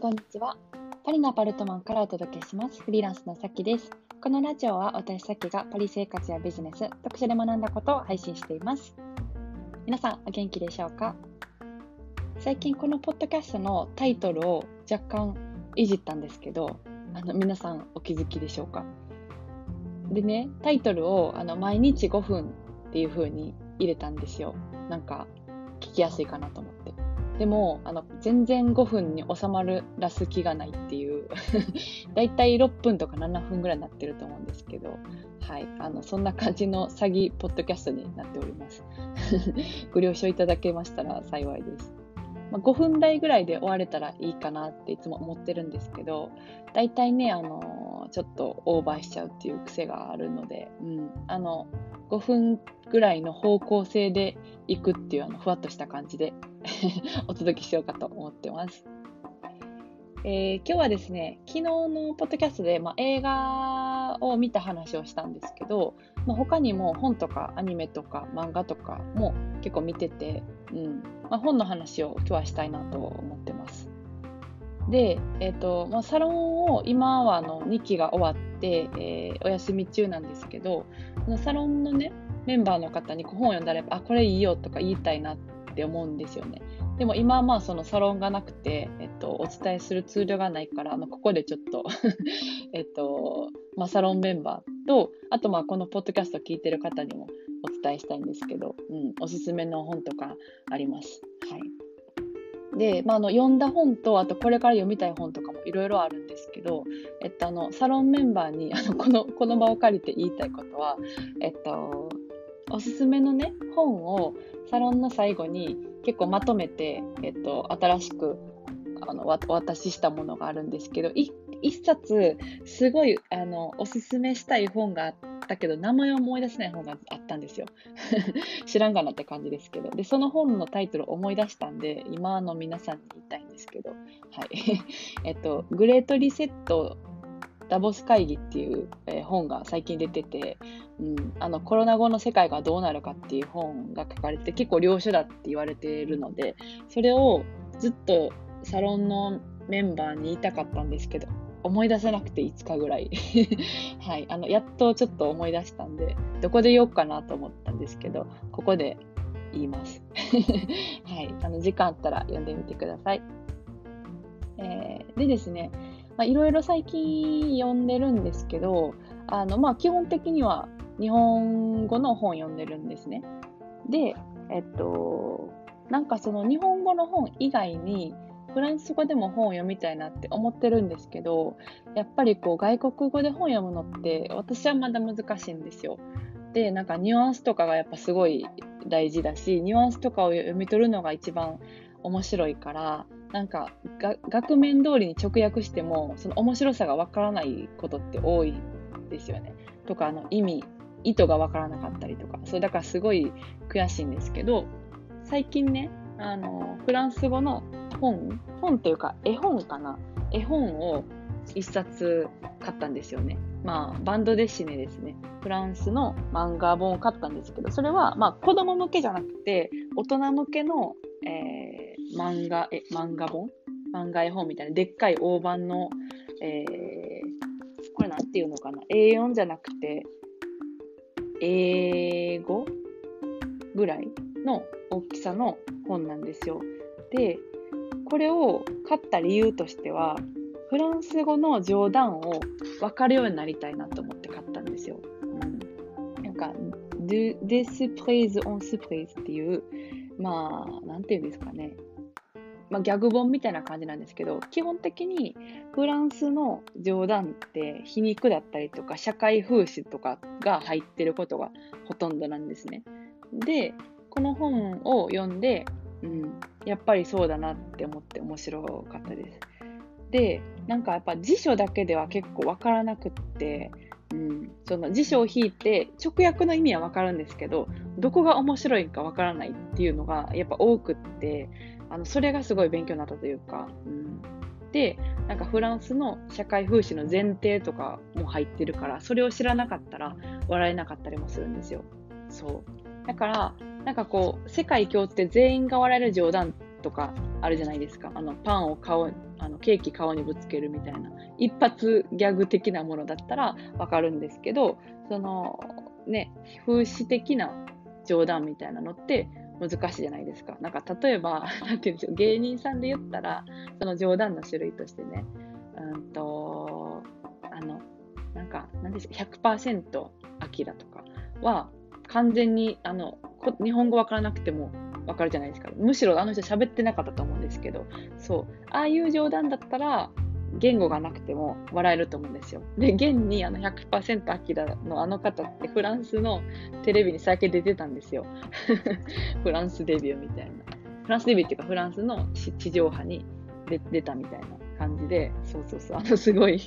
こんにちは。パリのアパルトマンからお届けします。フリーランスのさきです。このラジオは私さきがパリ生活やビジネス、特殊で学んだことを配信しています。皆さん、お元気でしょうか？最近このポッドキャストのタイトルを若干いじったんですけど、あの皆さんお気づきでしょうか？でね、タイトルをあの毎日5分っていう風に入れたんですよ。なんか聞きやすいかなと思って。でも、あの、全然5分に収まるらす気がないっていうだいたい6分とか7分ぐらいになってると思うんですけど、はい、あの、そんな感じの詐欺ポッドキャストになっております。ご了承いただけましたら幸いです。まあ、5分台ぐらいで終われたらいいかなっていつも思ってるんですけど、だいたいね、あのちょっとオーバーしちゃうっていう癖があるので、うん、あの、5分ぐらいの方向性で行くっていうあのふわっとした感じで お届けしようかと思ってます。えー、今日はですね、昨日のポッドキャストで、まあ、映画を見た話をしたんですけど、まあ、他にも本とかアニメとか漫画とかも結構見てて、うんまあ、本の話を今日はしたいなと思ってます。で、えーとまあ、サロンを今はあの2期が終わって、えー、お休み中なんですけどそのサロンのねメンバーの方に本を読んだらあこれいいよとか言いたいなって思うんですよね。でも今はまあそのサロンがなくて、えっと、お伝えするツールがないから、あのここでちょっと えっと、まあ、サロンメンバーと、あとまあこのポッドキャスト聞いてる方にもお伝えしたいんですけど、うん、おすすめの本とかあります。はい。で、まあ、あの読んだ本とあとこれから読みたい本とかもいろいろあるんですけど、えっと、あのサロンメンバーにあのこのこの場を借りて言いたいことは、えっと、おすすめのね本をサロンの最後に結構まとめて、えっと、新しくあのお渡ししたものがあるんですけど一冊すごいあのおすすめしたい本があったけど名前を思い出せない本があったんですよ。知らんがなって感じですけど。でその本のタイトルを思い出したんで今の皆さんに言いたいんですけど。はい。えっとグレートリセットダボス会議っていう、えー、本が最近出てて、うん、あのコロナ後の世界がどうなるかっていう本が書かれて結構良書だって言われているのでそれをずっとサロンのメンバーに言いたかったんですけど。思い出せなくて5日ぐらい。はい、あのやっとちょっと思い出したんでどこで言おうかなと思ったんですけどここで言います。はい、あの時間あったら読んでみてください、えー、でですね、いろいろ最近読んでるんですけど、あの、まあ、基本的には日本語の本読んでるんですね。で、えっと、なんかその日本語の本以外に、フランス語でも本を読みたいなって思ってるんですけど、やっぱりこう外国語で本読むのって私はまだ難しいんですよ。で、なんかニュアンスとかがやっぱすごい大事だし、ニュアンスとかを読み取るのが一番面白いから、なんか額面通りに直訳してもその面白さがわからないことって多いですよね。とかあの意味意図がわからなかったりとかそうだからすごい悔しいんですけど最近ねあのフランス語の本本というか絵本かな？絵本を一冊買ったんですよね。まあ、バンドデシネですね。フランスの漫画本を買ったんですけど、それは、まあ、子供向けじゃなくて、大人向けの、えー漫画、え、漫画本？漫画絵本みたいな、でっかい大判の、えー、これなんていうのかな ?A4 じゃなくて、英語ぐらいの大きさの本なんですよ。で、これを買った理由としては、フランス語の冗談を分かるようになりたいなと思って買ったんですよ。うん、なんか、デスプレイズ・オン・スプレイズっていう、まあ、なんていうんですかね。まあ、ギャグ本みたいな感じなんですけど、基本的にフランスの冗談って皮肉だったりとか社会風刺とかが入ってることがほとんどなんですね。で、この本を読んで、うん、やっぱりそうだなって思って面白かったです。で、なんかやっぱ辞書だけでは結構わからなくって、うん、その辞書を引いて直訳の意味はわかるんですけど、どこが面白いかわからないっていうのがやっぱ多くって、あのそれがすごい勉強になったというか、うん、でなんかフランスの社会風刺の前提とかも入ってるからそれを知らなかったら笑えなかったりもするんですよ。そう。だからなんかこう世界共通で全員が笑える冗談とかあるじゃないですか。あのパンを顔あのケーキ顔にぶつけるみたいな。一発ギャグ的なものだったらわかるんですけどそのね風刺的な冗談みたいなのって難しいじゃないですか。なんか例えば、なんて言うんでしょう、芸人さんで言ったら、その冗談の種類としてね、うんと、あの、なんか、なんでしょう、100%アキラとかは、完全に、あの、日本語わからなくてもわかるじゃないですか。むしろあの人喋ってなかったと思うんですけど、そう、ああいう冗談だったら、言語がなくても笑えると思うんですよ。で、現にあの100%アキラのあの方ってフランスのテレビに最近出てたんですよ。フランスデビューみたいな。フランスデビューっていうかフランスの地上波に出たみたいな感じで、そうそうそう、あのすごい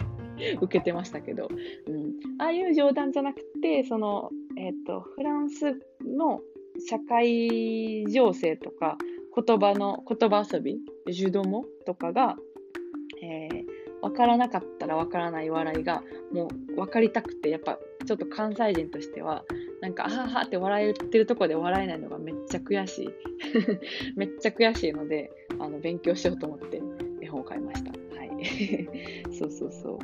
受けてましたけど、うん、ああいう冗談じゃなくて、その、えっ、ー、と、フランスの社会情勢とか、言葉の、言葉遊び、ジュドモとかが、えー、分からなかったら分からない笑いがもう分かりたくてやっぱちょっと関西人としてはなんかあははって笑えてるとこで笑えないのがめっちゃ悔しい。めっちゃ悔しいのであの勉強しようと思って絵本を買いました。はい。そうそうそ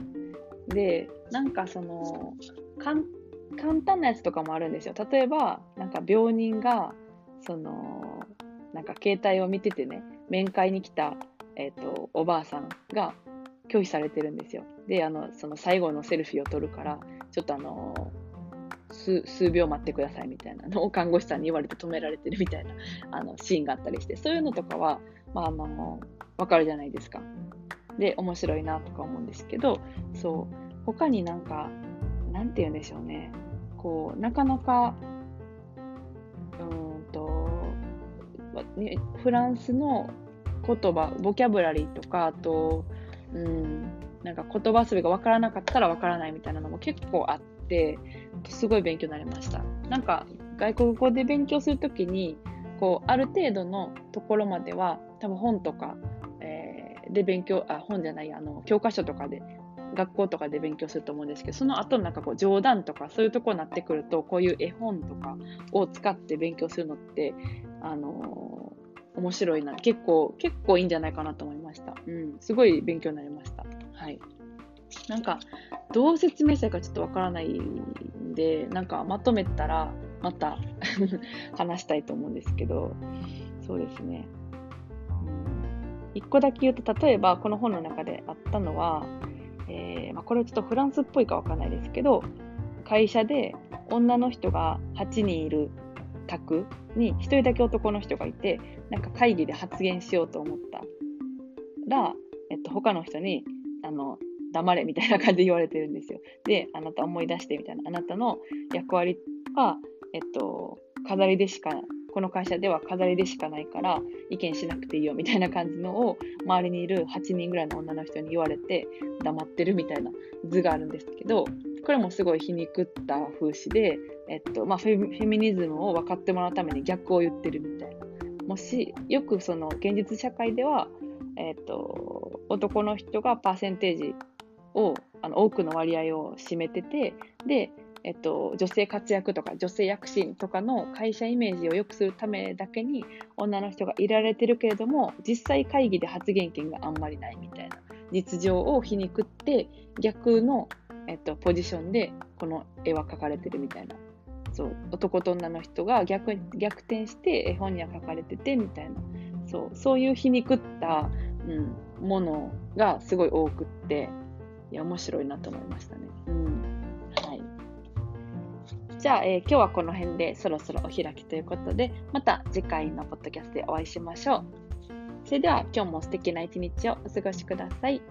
う。でなんかその簡簡単なやつとかもあるんですよ例えばなんか病人がそのなんか携帯を見ててね面会に来たえっ、ー、と、おばあさんが拒否されてるんですよ。で、あの、その最後のセルフィーを撮るから、ちょっとあの数、数秒待ってくださいみたいなのを看護師さんに言われて止められてるみたいなあのシーンがあったりして、そういうのとかは、まあ、あの、わかるじゃないですか。で、面白いなとか思うんですけど、そう、他になんか、なんて言うんでしょうね。こう、なかなか、うんと、フランスの言葉、ボキャブラリーとか、あと、うん、なんか言葉遊びが分からなかったら分からないみたいなのも結構あって、すごい勉強になりました。なんか外国語で勉強するときに、こう、ある程度のところまでは、多分本とか、えー、で勉強、あ、本じゃない、あの、教科書とかで学校とかで勉強すると思うんですけど、その後なんかこう冗談とかそういうとこになってくると、こういう絵本とかを使って勉強するのって、あの面白いな。結構、結構いいんじゃないかなと思いました。うん。すごい勉強になりました。はい。なんか、どう説明したかちょっとわからないんで、なんかまとめたら、また 話したいと思うんですけど、そうですね。一個だけ言うと、例えばこの本の中であったのは、えー、まあ、これはちょっとフランスっぽいかわかんないですけど、会社で女の人が8人いる宅に1人だけ男の人がいてなんか会議で発言しようと思ったら、えっと、他の人にあの黙れみたいな感じで言われてるんですよ。で、あなた思い出してみたいな。あなたの役割は、えっと、飾りでしか、この会社では飾りでしかないから意見しなくていいよみたいな感じのを周りにいる8人ぐらいの女の人に言われて黙ってるみたいな図があるんですけど、これもすごい皮肉った風刺で、えっとまあ、フェミニズムを分かってもらうために逆を言ってるみたいな。もし、よくその現実社会では、えっと、男の人がパーセンテージをあの多くの割合を占めてて、で、えっと、女性活躍とか女性躍進とかの会社イメージを良くするためだけに女の人がいられてるけれども実際会議で発言権があんまりないみたいな実情を皮肉って逆のえっと、ポジションでこの絵は描かれてるみたいな。そう男と女の人が逆逆転して絵本には描かれててみたいなそうそういう皮肉った、うん、ものがすごい多くっていや面白いなと思いましたね。うん、じゃあ、えー、今日はこの辺でそろそろお開きということでまた次回のポッドキャストでお会いしましょう。それでは今日も素敵な一日をお過ごしください。